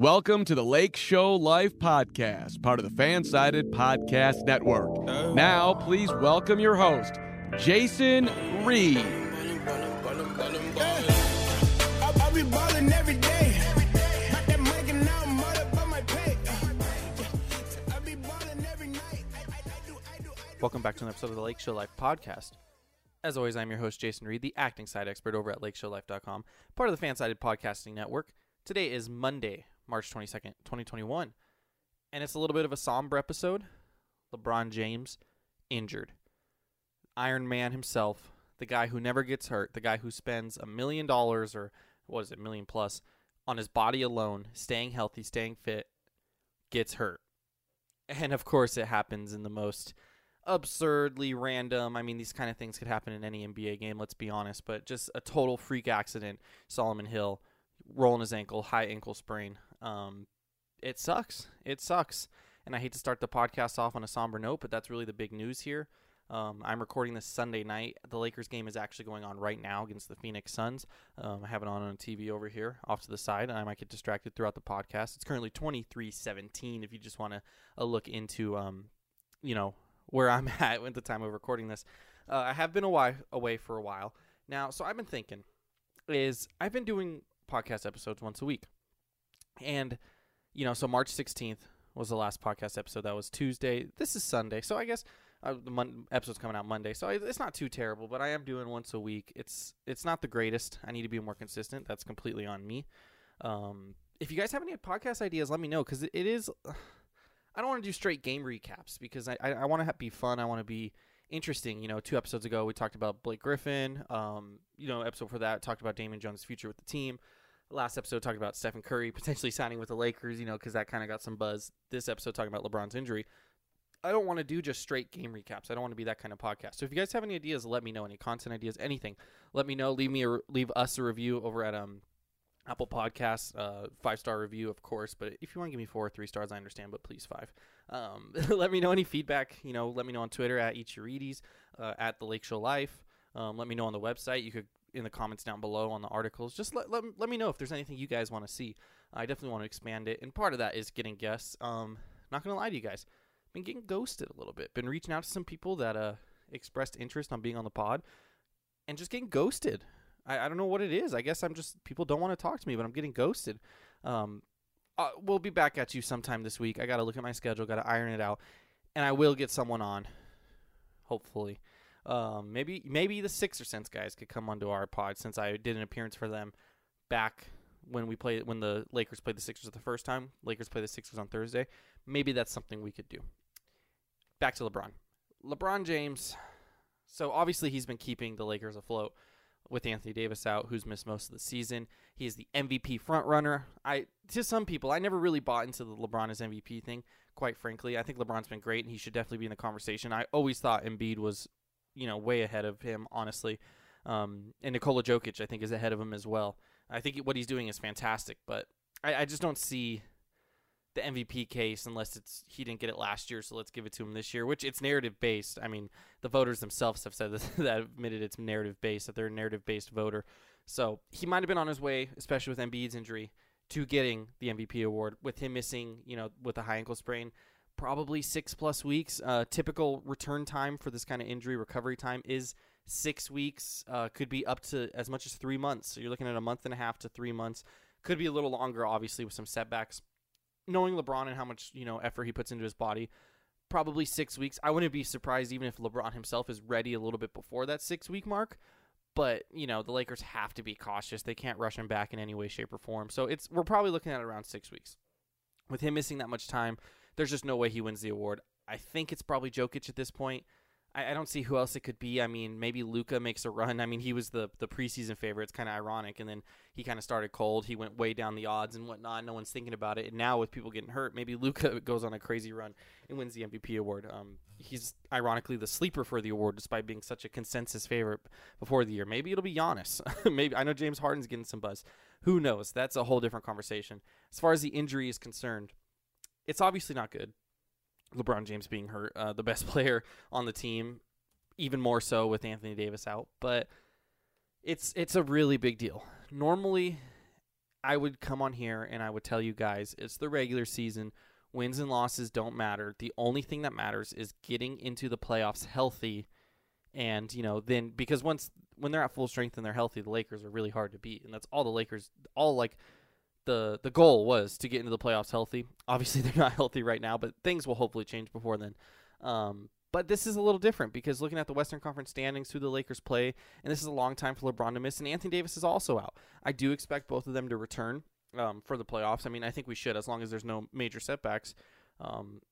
Welcome to the Lake Show Life Podcast, part of the Fansided Podcast Network. Now, please welcome your host, Jason Reed. Welcome back to an episode of the Lake Show Life podcast. As always, I'm your host, Jason Reed, the acting side expert over at lakeshowlife.com, part of the Fansided Podcasting Network. Today is Monday, March 22nd, 2021, and it's a little bit of a somber episode. LeBron James injured. Iron Man himself, the guy who never gets hurt, the guy who spends a million dollars or what is it, million plus on his body alone, staying healthy, staying fit, gets hurt. And of course, it happens in the most absurdly random. I mean, these kind of things could happen in any NBA game, let's be honest, but just a total freak accident. Solomon Hill rolling his ankle, high ankle sprain. Um, it sucks. It sucks. And I hate to start the podcast off on a somber note, but that's really the big news here. Um, I'm recording this Sunday night. The Lakers game is actually going on right now against the Phoenix Suns. Um, I have it on on TV over here off to the side, and I might get distracted throughout the podcast. It's currently 23-17 if you just want to uh, look into, um, you know, where I'm at at the time of recording this. Uh, I have been away, away for a while now, so I've been thinking is I've been doing podcast episodes once a week, and you know, so March 16th was the last podcast episode. That was Tuesday. This is Sunday, so I guess uh, the mon- episode's coming out Monday, so it- it's not too terrible. But I am doing once a week. It's it's not the greatest. I need to be more consistent. That's completely on me. Um, if you guys have any podcast ideas, let me know because it, it is. I don't want to do straight game recaps because I I, I want to be fun. I want to be interesting. You know, two episodes ago we talked about Blake Griffin. Um, you know, episode for that talked about Damian Jones' future with the team. Last episode talked about Stephen Curry potentially signing with the Lakers. You know, because that kind of got some buzz. This episode talking about LeBron's injury. I don't want to do just straight game recaps. I don't want to be that kind of podcast. So if you guys have any ideas, let me know. Any content ideas, anything, let me know. Leave me a leave us a review over at um Apple Podcasts, uh, five star review, of course. But if you want to give me four or three stars, I understand. But please five. Um, let me know any feedback. You know, let me know on Twitter at Ichirides, uh, at the Lake Show Life. Um, let me know on the website. You could in the comments down below on the articles. Just let let, let me know if there's anything you guys want to see. I definitely want to expand it, and part of that is getting guests. Um, not gonna lie to you guys, I've been getting ghosted a little bit. Been reaching out to some people that uh expressed interest on being on the pod, and just getting ghosted. I, I don't know what it is. I guess I'm just people don't want to talk to me, but I'm getting ghosted. Um, uh, we'll be back at you sometime this week. I got to look at my schedule, got to iron it out, and I will get someone on. Hopefully, um, maybe maybe the Sixer Sense guys could come onto our pod since I did an appearance for them back when we played when the Lakers played the Sixers the first time. Lakers play the Sixers on Thursday. Maybe that's something we could do. Back to LeBron. LeBron James. So obviously he's been keeping the Lakers afloat with Anthony Davis out, who's missed most of the season. He is the MVP frontrunner. I to some people, I never really bought into the LeBron as MVP thing. Quite frankly, I think LeBron's been great, and he should definitely be in the conversation. I always thought Embiid was, you know, way ahead of him, honestly. Um, and Nikola Jokic, I think, is ahead of him as well. I think what he's doing is fantastic, but I, I just don't see the MVP case unless it's he didn't get it last year, so let's give it to him this year. Which it's narrative based. I mean, the voters themselves have said that, that admitted it's narrative based that they're a narrative based voter. So he might have been on his way, especially with Embiid's injury, to getting the MVP award. With him missing, you know, with a high ankle sprain, probably six plus weeks. Uh, typical return time for this kind of injury recovery time is six weeks. Uh, could be up to as much as three months. So you're looking at a month and a half to three months. Could be a little longer, obviously, with some setbacks knowing LeBron and how much you know effort he puts into his body, probably six weeks. I wouldn't be surprised even if LeBron himself is ready a little bit before that six week mark. But you know the Lakers have to be cautious; they can't rush him back in any way, shape, or form. So it's we're probably looking at around six weeks. With him missing that much time, there's just no way he wins the award. I think it's probably Jokic at this point. I, I don't see who else it could be. I mean, maybe Luka makes a run. I mean, he was the the preseason favorite. It's kind of ironic, and then he kind of started cold. He went way down the odds and whatnot. No one's thinking about it. And now with people getting hurt, maybe Luka goes on a crazy run and wins the MVP award. Um, he's ironically the sleeper for the award, despite being such a consensus favorite before the year. Maybe it'll be Giannis. maybe I know James Harden's getting some buzz. Who knows? That's a whole different conversation. As far as the injury is concerned, it's obviously not good. LeBron James being hurt, uh, the best player on the team, even more so with Anthony Davis out. But it's it's a really big deal. Normally, I would come on here and I would tell you guys it's the regular season. Wins and losses don't matter. The only thing that matters is getting into the playoffs healthy. And, you know, then because once when they're at full strength and they're healthy, the Lakers are really hard to beat. And that's all the Lakers all like the the goal was to get into the playoffs healthy. Obviously they're not healthy right now, but things will hopefully change before then. Um, but this is a little different because looking at the Western Conference standings, who the Lakers play, and this is a long time for LeBron to miss, and Anthony Davis is also out. I do expect both of them to return um, for the playoffs. I mean, I think we should, as long as there's no major setbacks. Um,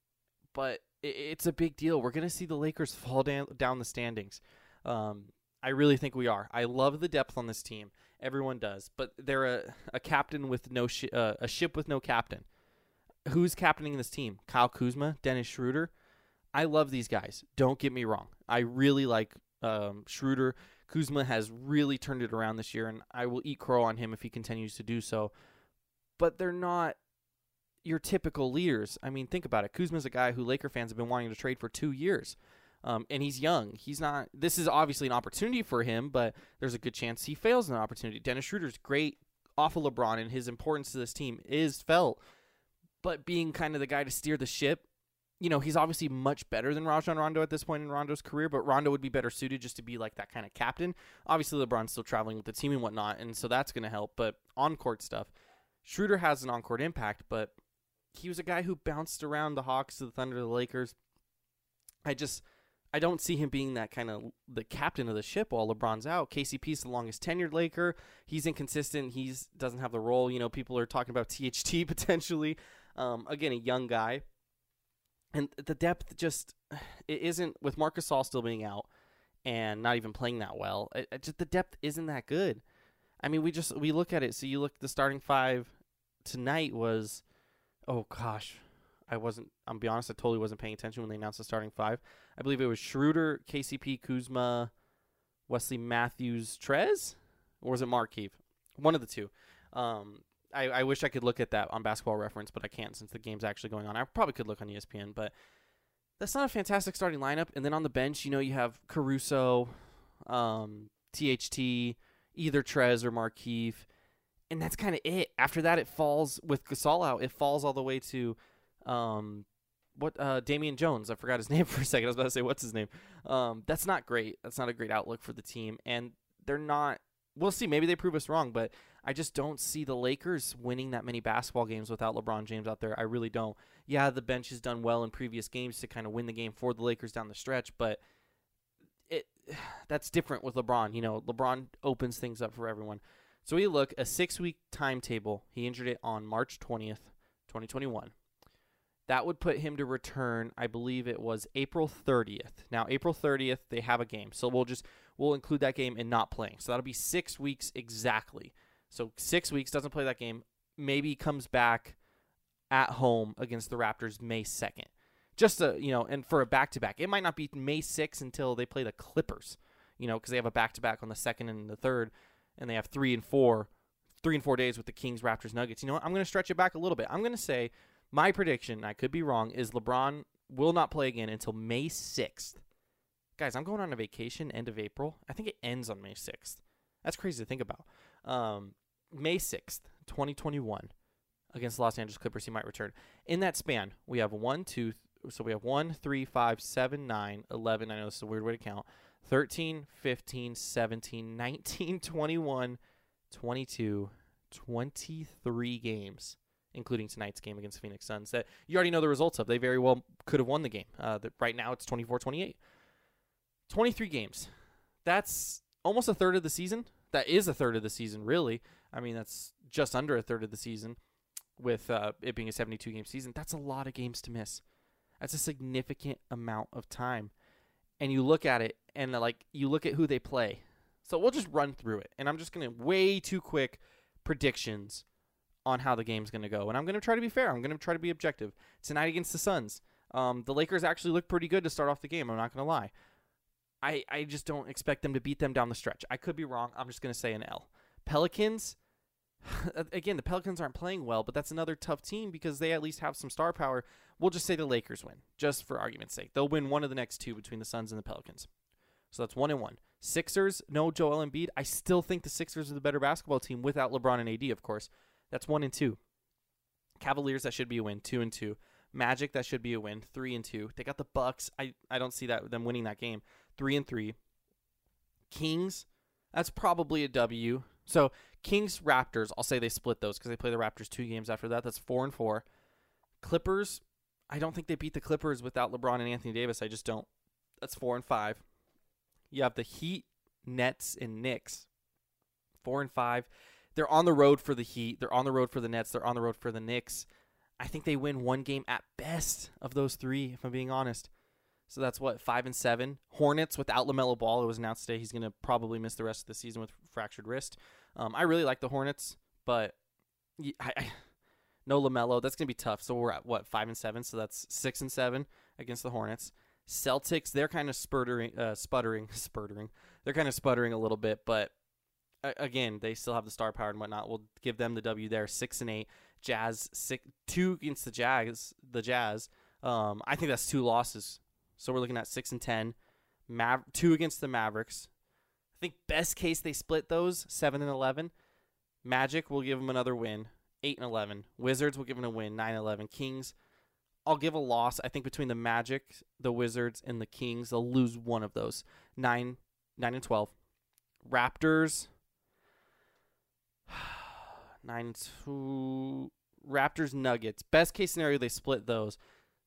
but it, it's a big deal. We're going to see the Lakers fall down, down the standings. Um, I really think we are. I love the depth on this team. Everyone does, but they're a, a captain with no shi uh, a ship with no captain. Who's captaining this team? Kyle Kuzma, Dennis Schroeder. I love these guys. Don't get me wrong. I really like um, Schroeder. Kuzma has really turned it around this year, and I will eat crow on him if he continues to do so. But they're not your typical leaders. I mean, think about it. Kuzma's a guy who Laker fans have been wanting to trade for two years. Um, and he's young. He's not. This is obviously an opportunity for him, but there's a good chance he fails an opportunity. Dennis Schroeder's great off of LeBron, and his importance to this team is felt. But being kind of the guy to steer the ship you know, he's obviously much better than Rajon Rondo at this point in Rondo's career, but Rondo would be better suited just to be like that kind of captain. Obviously, LeBron's still traveling with the team and whatnot, and so that's going to help. But on court stuff, Schroeder has an on court impact, but he was a guy who bounced around the Hawks to the Thunder to the Lakers. I just. I don't see him being that kind of the captain of the ship while LeBron's out. KCP's the longest tenured Laker. He's inconsistent. He's doesn't have the role. You know, people are talking about THT potentially. Um, again, a young guy, and the depth just it isn't with Marcus Gasol still being out and not even playing that well. It, it just the depth isn't that good. I mean, we just we look at it. So you look the starting five tonight was, oh gosh, I wasn't. I'm be honest, I totally wasn't paying attention when they announced the starting five. I believe it was Schroeder, KCP, Kuzma, Wesley Matthews, Trez, or was it Markieff? One of the two. Um, I, I wish I could look at that on Basketball Reference, but I can't since the game's actually going on. I probably could look on ESPN, but that's not a fantastic starting lineup. And then on the bench, you know, you have Caruso, um, THT, either Trez or Markieff, and that's kind of it. After that, it falls with Gasol out. It falls all the way to um, what uh, Damian Jones. I forgot his name for a second. I was about to say what's his name. Um, that's not great. That's not a great outlook for the team, and they're not. We'll see. Maybe they prove us wrong, but I just don't see the Lakers winning that many basketball games without LeBron James out there. I really don't. Yeah, the bench has done well in previous games to kind of win the game for the Lakers down the stretch, but it that's different with LeBron. You know, LeBron opens things up for everyone. So we look a six week timetable. He injured it on March twentieth, twenty twenty one. That would put him to return. I believe it was April thirtieth. Now April thirtieth, they have a game, so we'll just we'll include that game in not playing. So that'll be six weeks exactly. So six weeks doesn't play that game. Maybe comes back at home against the Raptors May second. Just a you know, and for a back to back, it might not be May sixth until they play the Clippers. You know, because they have a back to back on the second and the third, and they have three and four, three and four days with the Kings, Raptors, Nuggets. You know what? I'm going to stretch it back a little bit. I'm going to say my prediction. I could be wrong. Is LeBron will not play again until May sixth. Guys, I'm going on a vacation end of April. I think it ends on May sixth. That's crazy to think about. Um, May 6th, 2021, against the Los Angeles Clippers, he might return. In that span, we have one, two, so we have 1, 3, 5, 7, 9, 11. I know this is a weird way to count. 13, 15, 17, 19, 21, 22, 23 games, including tonight's game against Phoenix Suns that you already know the results of. They very well could have won the game. Uh, right now, it's 24 28. 23 games. That's almost a third of the season. That is a third of the season, really. I mean, that's just under a third of the season with uh, it being a 72 game season. That's a lot of games to miss. That's a significant amount of time. And you look at it and uh, like you look at who they play. So we'll just run through it. And I'm just going to way too quick predictions on how the game's going to go. And I'm going to try to be fair. I'm going to try to be objective. Tonight against the Suns, um, the Lakers actually look pretty good to start off the game. I'm not going to lie. I, I just don't expect them to beat them down the stretch. I could be wrong. I'm just going to say an L. Pelicans, again, the Pelicans aren't playing well, but that's another tough team because they at least have some star power. We'll just say the Lakers win, just for argument's sake. They'll win one of the next two between the Suns and the Pelicans. So that's one and one. Sixers, no Joel Embiid. I still think the Sixers are the better basketball team without LeBron and AD, of course. That's one and two. Cavaliers, that should be a win. Two and two. Magic, that should be a win. Three and two. They got the Bucks. I, I don't see that them winning that game. Three and three. Kings, that's probably a W. So Kings Raptors, I'll say they split those because they play the Raptors two games after that. That's four and four. Clippers, I don't think they beat the Clippers without LeBron and Anthony Davis. I just don't. That's four and five. You have the Heat, Nets, and Knicks. Four and five. They're on the road for the Heat. They're on the road for the Nets. They're on the road for the Knicks. I think they win one game at best of those three, if I'm being honest. So that's what five and seven. Hornets without Lamelo Ball. It was announced today he's going to probably miss the rest of the season with fractured wrist. Um, I really like the Hornets, but I, I- no Lamelo. That's going to be tough. So we're at what five and seven. So that's six and seven against the Hornets. Celtics. They're kind of sputtering, uh, sputtering, sputtering. They're kind of sputtering a little bit, but again, they still have the star power and whatnot. We'll give them the W there. Six and eight. Jazz six two against the Jazz. The Jazz. Um, I think that's two losses. So we're looking at six and ten. Mav- two against the Mavericks. I think best case they split those seven and eleven. Magic will give them another win, eight and eleven. Wizards will give them a win, nine and eleven. Kings, I'll give a loss. I think between the Magic, the Wizards, and the Kings, they'll lose one of those. Nine, nine and twelve. Raptors, nine two. Raptors Nuggets. Best case scenario, they split those.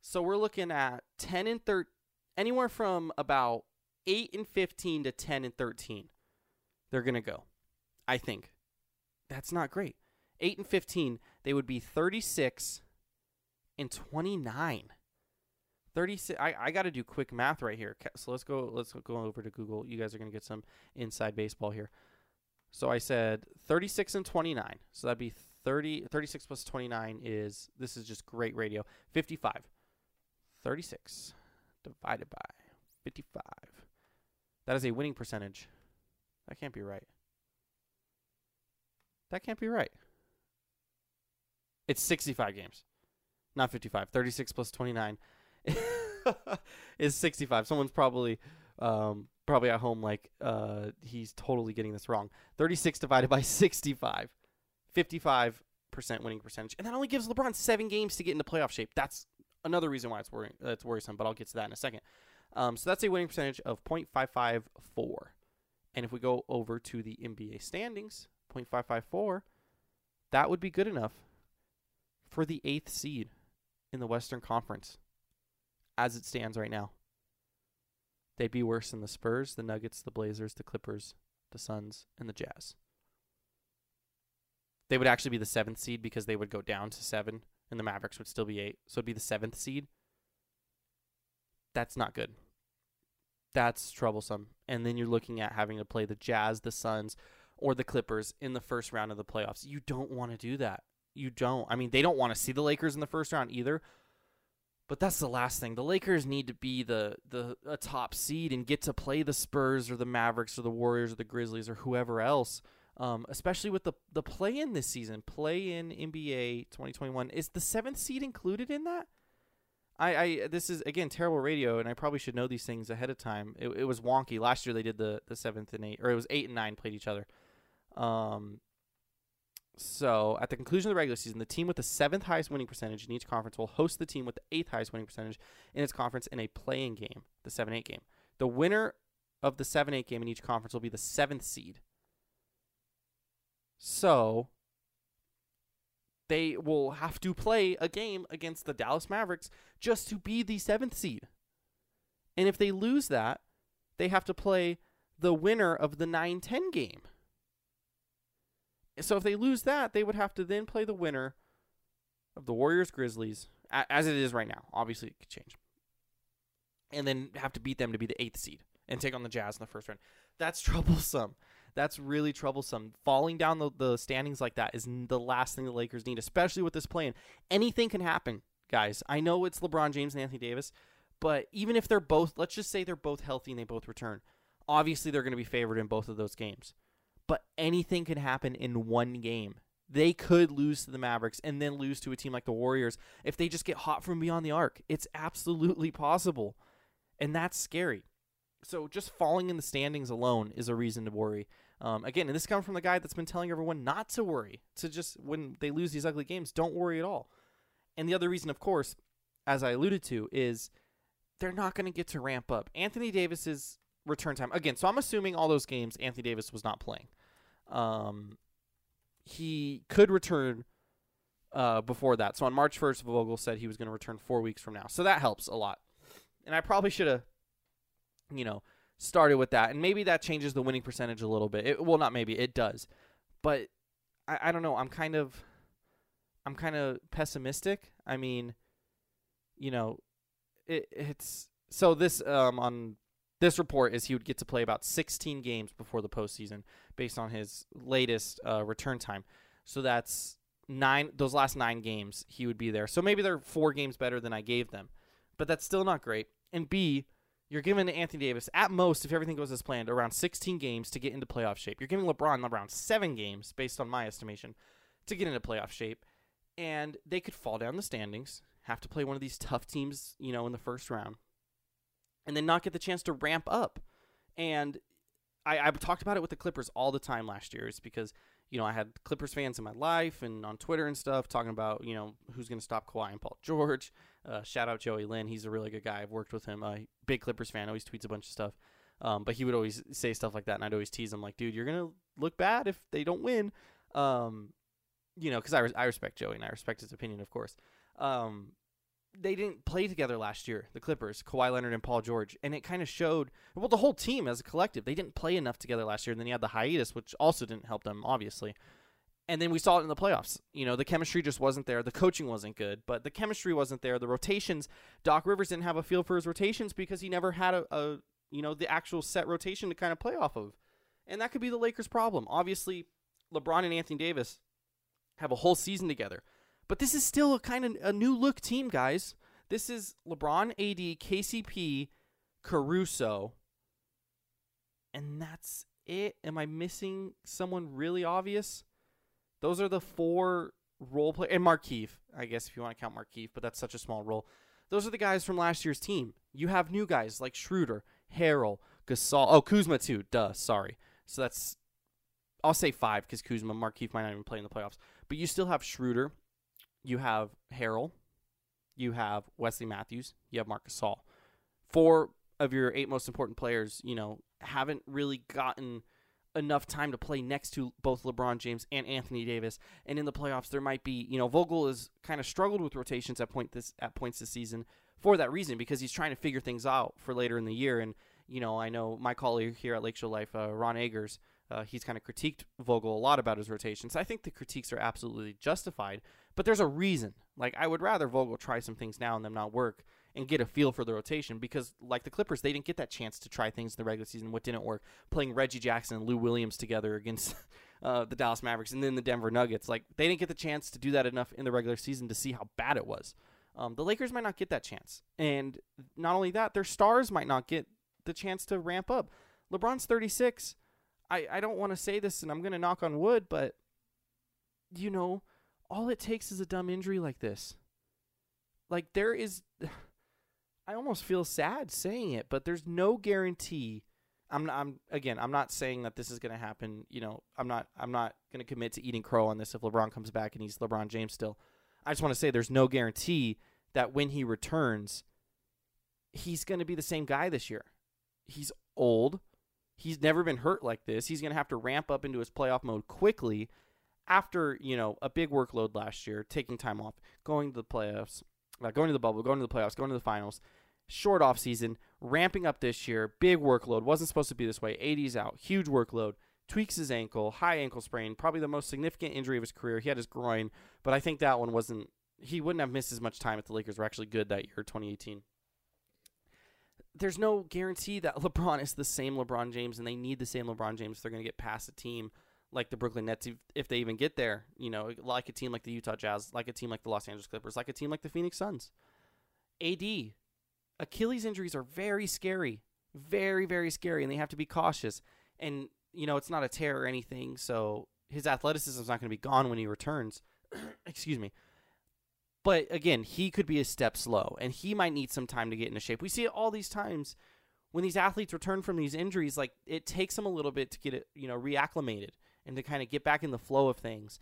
So we're looking at ten and thirteen anywhere from about 8 and 15 to 10 and 13 they're to go i think that's not great 8 and 15 they would be 36 and 29 36 i, I got to do quick math right here so let's go let's go over to google you guys are going to get some inside baseball here so i said 36 and 29 so that'd be 30 36 plus 29 is this is just great radio 55 36 divided by 55. That is a winning percentage. That can't be right. That can't be right. It's 65 games, not 55. 36 plus 29 is 65. Someone's probably um, probably at home like uh, he's totally getting this wrong. 36 divided by 65. 55 percent winning percentage, and that only gives LeBron seven games to get into playoff shape. That's another reason why it's worrying. Uh, it's worrisome, but I'll get to that in a second. Um, so that's a winning percentage of .554, and if we go over to the NBA standings, .554, that would be good enough for the eighth seed in the Western Conference, as it stands right now. They'd be worse than the Spurs, the Nuggets, the Blazers, the Clippers, the Suns, and the Jazz. They would actually be the seventh seed because they would go down to seven and the Mavericks would still be eight. So it'd be the seventh seed. That's not good. That's troublesome. And then you're looking at having to play the Jazz, the Suns, or the Clippers in the first round of the playoffs. You don't want to do that. You don't. I mean, they don't want to see the Lakers in the first round either. But that's the last thing. The Lakers need to be the the a top seed and get to play the Spurs or the Mavericks or the Warriors or the Grizzlies or whoever else um, especially with the the play in this season, play in NBA 2021. Is the seventh seed included in that? I, I this is again terrible radio, and I probably should know these things ahead of time. It, it was wonky last year. They did the the seventh and eight, or it was eight and nine played each other. Um. So at the conclusion of the regular season, the team with the seventh highest winning percentage in each conference will host the team with the eighth highest winning percentage in its conference in a play-in game, the seven eight game. The winner of the seven eight game in each conference will be the seventh seed. So they will have to play a game against the Dallas Mavericks just to be the seventh seed. And if they lose that, they have to play the winner of the 9 10 game. So if they lose that, they would have to then play the winner of the Warriors Grizzlies, as it is right now. Obviously, it could change. And then have to beat them to be the eighth seed and take on the Jazz in the first round. That's troublesome. That's really troublesome. Falling down the, the standings like that is the last thing the Lakers need, especially with this plan. Anything can happen, guys. I know it's LeBron James and Anthony Davis, but even if they're both, let's just say they're both healthy and they both return, obviously they're going to be favored in both of those games. But anything can happen in one game. They could lose to the Mavericks and then lose to a team like the Warriors if they just get hot from beyond the arc. It's absolutely possible. And that's scary. So just falling in the standings alone is a reason to worry. Um, again, and this comes from the guy that's been telling everyone not to worry, to just when they lose these ugly games, don't worry at all. And the other reason, of course, as I alluded to, is they're not going to get to ramp up. Anthony Davis's return time again. So I'm assuming all those games Anthony Davis was not playing. Um, he could return uh, before that. So on March 1st, Vogel said he was going to return four weeks from now. So that helps a lot. And I probably should have, you know, started with that. And maybe that changes the winning percentage a little bit. It, well, not maybe it does, but I, I don't know. I'm kind of, I'm kind of pessimistic. I mean, you know, it, it's so this um on this report is he would get to play about 16 games before the postseason based on his latest uh, return time. So that's nine. Those last nine games he would be there. So maybe they're four games better than I gave them, but that's still not great. And B, you're giving Anthony Davis at most, if everything goes as planned, around 16 games to get into playoff shape. You're giving LeBron around seven games, based on my estimation, to get into playoff shape, and they could fall down the standings, have to play one of these tough teams, you know, in the first round and then not get the chance to ramp up. And I, I talked about it with the Clippers all the time last year. It's because you know I had Clippers fans in my life and on Twitter and stuff talking about you know who's going to stop Kawhi and Paul George. Uh, shout out Joey Lynn, he's a really good guy. I've worked with him. Uh, big Clippers fan, always tweets a bunch of stuff. Um, but he would always say stuff like that, and I'd always tease him like, "Dude, you're gonna look bad if they don't win." Um, you know, because I, I respect Joey and I respect his opinion, of course. Um, they didn't play together last year, the Clippers, Kawhi Leonard and Paul George, and it kind of showed. Well, the whole team as a collective, they didn't play enough together last year, and then you had the hiatus, which also didn't help them, obviously. And then we saw it in the playoffs. You know, the chemistry just wasn't there. The coaching wasn't good, but the chemistry wasn't there. The rotations, Doc Rivers didn't have a feel for his rotations because he never had a, a you know, the actual set rotation to kind of play off of. And that could be the Lakers' problem. Obviously, LeBron and Anthony Davis have a whole season together. But this is still a kind of a new look team, guys. This is LeBron, AD, KCP, Caruso, and that's it. Am I missing someone really obvious? Those are the four role players, and Markieff, I guess if you want to count Markieff, but that's such a small role. Those are the guys from last year's team. You have new guys like Schroeder, Harrell, Gasol. Oh, Kuzma too. Duh. Sorry. So that's I'll say five because Kuzma, Markieff might not even play in the playoffs. But you still have Schroeder, you have Harrell, you have Wesley Matthews, you have Marcus Gasol. Four of your eight most important players, you know, haven't really gotten enough time to play next to both LeBron James and Anthony Davis. And in the playoffs, there might be, you know, Vogel has kind of struggled with rotations at point this at points this season for that reason because he's trying to figure things out for later in the year. And you know, I know my colleague here at Lake Show Life, uh, Ron Agers, uh, he's kind of critiqued Vogel a lot about his rotations. I think the critiques are absolutely justified, but there's a reason. Like I would rather Vogel try some things now and them not work and get a feel for the rotation because like the Clippers, they didn't get that chance to try things in the regular season. What didn't work, playing Reggie Jackson and Lou Williams together against uh, the Dallas Mavericks and then the Denver Nuggets. Like they didn't get the chance to do that enough in the regular season to see how bad it was. Um, the Lakers might not get that chance, and not only that, their stars might not get the chance to ramp up. LeBron's 36. I, I don't want to say this and I'm going to knock on wood, but, you know, all it takes is a dumb injury like this. Like, there is. I almost feel sad saying it, but there's no guarantee. I'm, I'm again. I'm not saying that this is going to happen. You know, I'm not. I'm not going to commit to eating crow on this if LeBron comes back and he's LeBron James still. I just want to say there's no guarantee that when he returns, he's going to be the same guy this year. He's old. He's never been hurt like this. He's going to have to ramp up into his playoff mode quickly after, you know, a big workload last year, taking time off, going to the playoffs, uh, going to the bubble, going to the playoffs, going to the finals. Short off season, ramping up this year, big workload. Wasn't supposed to be this way. AD's out, huge workload. Tweaks his ankle, high ankle sprain, probably the most significant injury of his career. He had his groin, but I think that one wasn't. He wouldn't have missed as much time if the Lakers were actually good that year, 2018 there's no guarantee that LeBron is the same LeBron James, and they need the same LeBron James. They're going to get past a team like the Brooklyn Nets if, if they even get there. You know, like a team like the Utah Jazz, like a team like the Los Angeles Clippers, like a team like the Phoenix Suns. AD, Achilles injuries are very scary, very very scary, and they have to be cautious. And you know, it's not a tear or anything, so his athleticism is not going to be gone when he returns. Excuse me. But again, he could be a step slow, and he might need some time to get into shape. We see it all these times when these athletes return from these injuries, like it takes them a little bit to get it, you know, reacclimated and to kind of get back in the flow of things.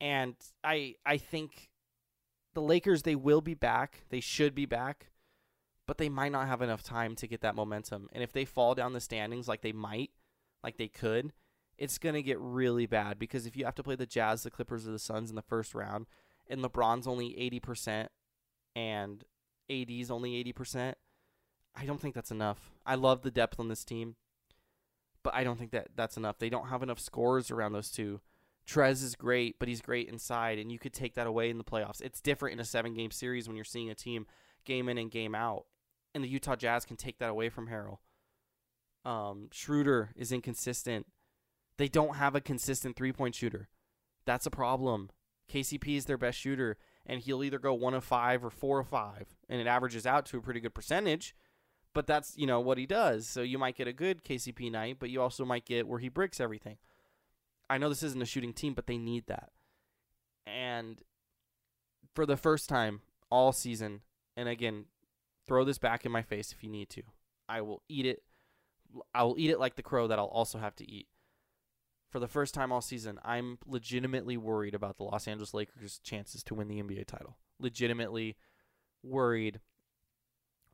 And I I think the Lakers they will be back. They should be back, but they might not have enough time to get that momentum. And if they fall down the standings like they might, like they could, it's going to get really bad because if you have to play the Jazz, the Clippers or the Suns in the first round and LeBron's only 80% and AD's only 80%, I don't think that's enough. I love the depth on this team, but I don't think that that's enough. They don't have enough scores around those two. Trez is great, but he's great inside, and you could take that away in the playoffs. It's different in a seven game series when you're seeing a team game in and game out, and the Utah Jazz can take that away from Harrell. Um, Schroeder is inconsistent. They don't have a consistent three point shooter. That's a problem. KCP is their best shooter, and he'll either go one of five or four of five, and it averages out to a pretty good percentage. But that's you know what he does. So you might get a good KCP night, but you also might get where he bricks everything. I know this isn't a shooting team, but they need that. And for the first time all season, and again, throw this back in my face if you need to. I will eat it. I will eat it like the crow that I'll also have to eat. For the first time all season, I'm legitimately worried about the Los Angeles Lakers' chances to win the NBA title. Legitimately worried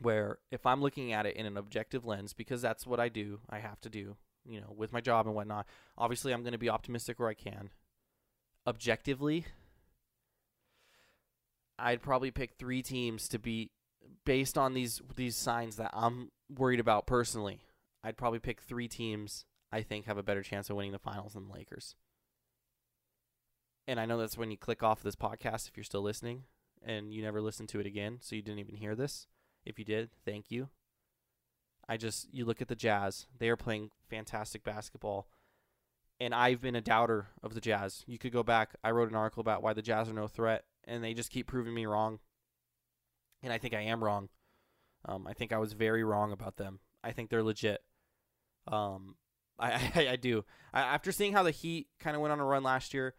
where if I'm looking at it in an objective lens, because that's what I do, I have to do, you know, with my job and whatnot. Obviously, I'm going to be optimistic where I can. Objectively, I'd probably pick three teams to beat based on these these signs that I'm worried about personally. I'd probably pick three teams I think have a better chance of winning the finals than the Lakers. And I know that's when you click off this podcast if you're still listening and you never listen to it again, so you didn't even hear this. If you did, thank you. I just you look at the Jazz; they are playing fantastic basketball, and I've been a doubter of the Jazz. You could go back; I wrote an article about why the Jazz are no threat, and they just keep proving me wrong. And I think I am wrong. Um, I think I was very wrong about them. I think they're legit. Um, I, I, I do. I, after seeing how the Heat kind of went on a run last year,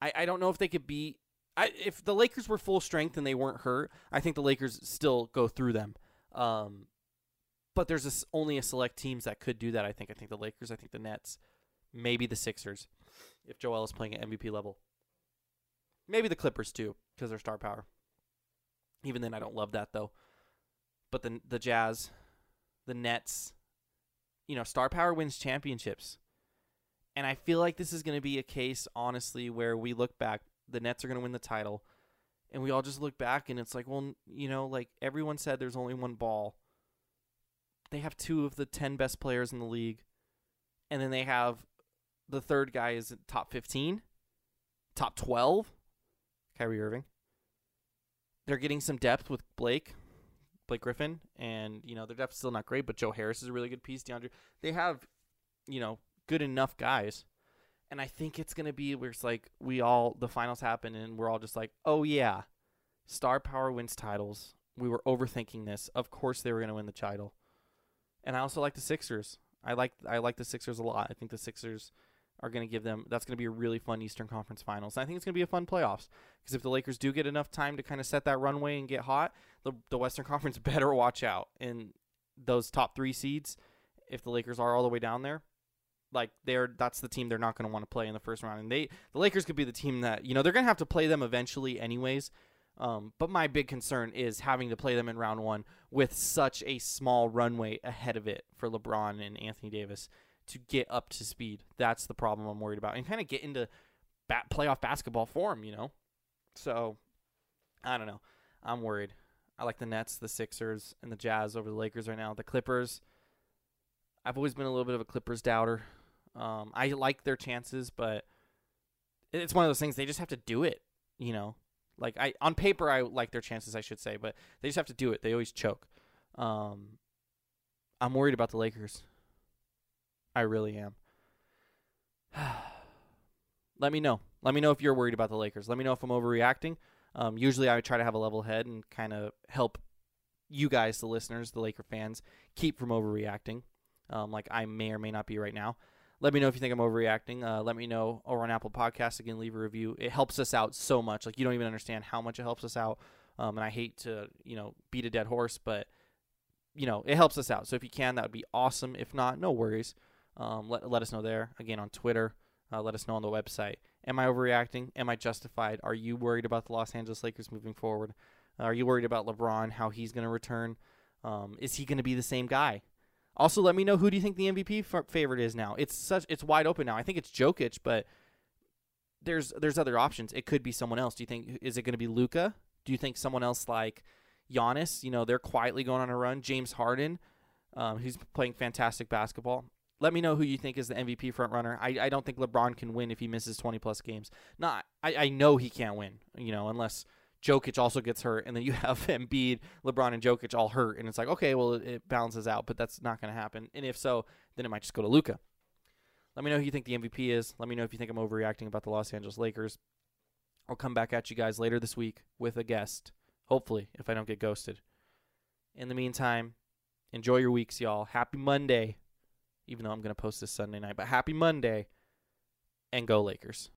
I, I don't know if they could beat. I, if the Lakers were full strength and they weren't hurt, I think the Lakers still go through them. Um, but there's only a select teams that could do that. I think. I think the Lakers. I think the Nets. Maybe the Sixers, if Joel is playing at MVP level. Maybe the Clippers too, because they're star power. Even then, I don't love that though. But the the Jazz, the Nets, you know, star power wins championships. And I feel like this is going to be a case, honestly, where we look back, the Nets are going to win the title, and we all just look back and it's like, well, you know, like everyone said there's only one ball. They have two of the 10 best players in the league, and then they have the third guy is top 15, top 12, Kyrie Irving. They're getting some depth with Blake, Blake Griffin, and you know their depth's still not great, but Joe Harris is a really good piece. DeAndre, they have, you know, good enough guys, and I think it's gonna be where it's like we all the finals happen and we're all just like, oh yeah, star power wins titles. We were overthinking this. Of course they were gonna win the title, and I also like the Sixers. I like I like the Sixers a lot. I think the Sixers are going to give them that's going to be a really fun Eastern Conference Finals. And I think it's going to be a fun playoffs because if the Lakers do get enough time to kind of set that runway and get hot, the the Western Conference better watch out in those top 3 seeds if the Lakers are all the way down there. Like they're that's the team they're not going to want to play in the first round and they the Lakers could be the team that, you know, they're going to have to play them eventually anyways. Um, but my big concern is having to play them in round one with such a small runway ahead of it for LeBron and Anthony Davis to get up to speed. That's the problem I'm worried about, and kind of get into bat- playoff basketball form, you know. So I don't know. I'm worried. I like the Nets, the Sixers, and the Jazz over the Lakers right now. The Clippers. I've always been a little bit of a Clippers doubter. Um, I like their chances, but it's one of those things they just have to do it. You know, like I on paper I like their chances, I should say, but they just have to do it. They always choke. Um, I'm worried about the Lakers. I really am. Let me know. Let me know if you're worried about the Lakers. Let me know if I'm overreacting. Um, usually, I try to have a level head and kind of help you guys, the listeners, the Laker fans, keep from overreacting. Um, like I may or may not be right now. Let me know if you think I'm overreacting. Uh, let me know over on Apple Podcasts. Again, leave a review. It helps us out so much. Like you don't even understand how much it helps us out. Um, and I hate to you know beat a dead horse, but you know, it helps us out. So if you can, that would be awesome. If not, no worries. Um, let let us know there again on Twitter. Uh, let us know on the website. Am I overreacting? Am I justified? Are you worried about the Los Angeles Lakers moving forward? Are you worried about LeBron? How he's going to return? Um, is he going to be the same guy? Also, let me know who do you think the MVP f- favorite is now. It's such it's wide open now. I think it's Jokic, but there's there's other options. It could be someone else. Do you think is it going to be Luka? Do you think someone else like Giannis? You know, they're quietly going on a run. James Harden, um, who's playing fantastic basketball. Let me know who you think is the MVP front runner. I, I don't think LeBron can win if he misses 20 plus games. Not I, I know he can't win, you know, unless Jokic also gets hurt and then you have Embiid, LeBron and Jokic all hurt and it's like, okay, well it, balances out, but that's not going to happen. And if so, then it might just go to Luka. Let me know who you think the MVP is. Let me know if you think I'm overreacting about the Los Angeles Lakers. I'll come back at you guys later this week with a guest, hopefully, if I don't get ghosted. In the meantime, enjoy your weeks, y'all. Happy Monday, even though I'm going to post this Sunday night, but happy Monday, and go Lakers.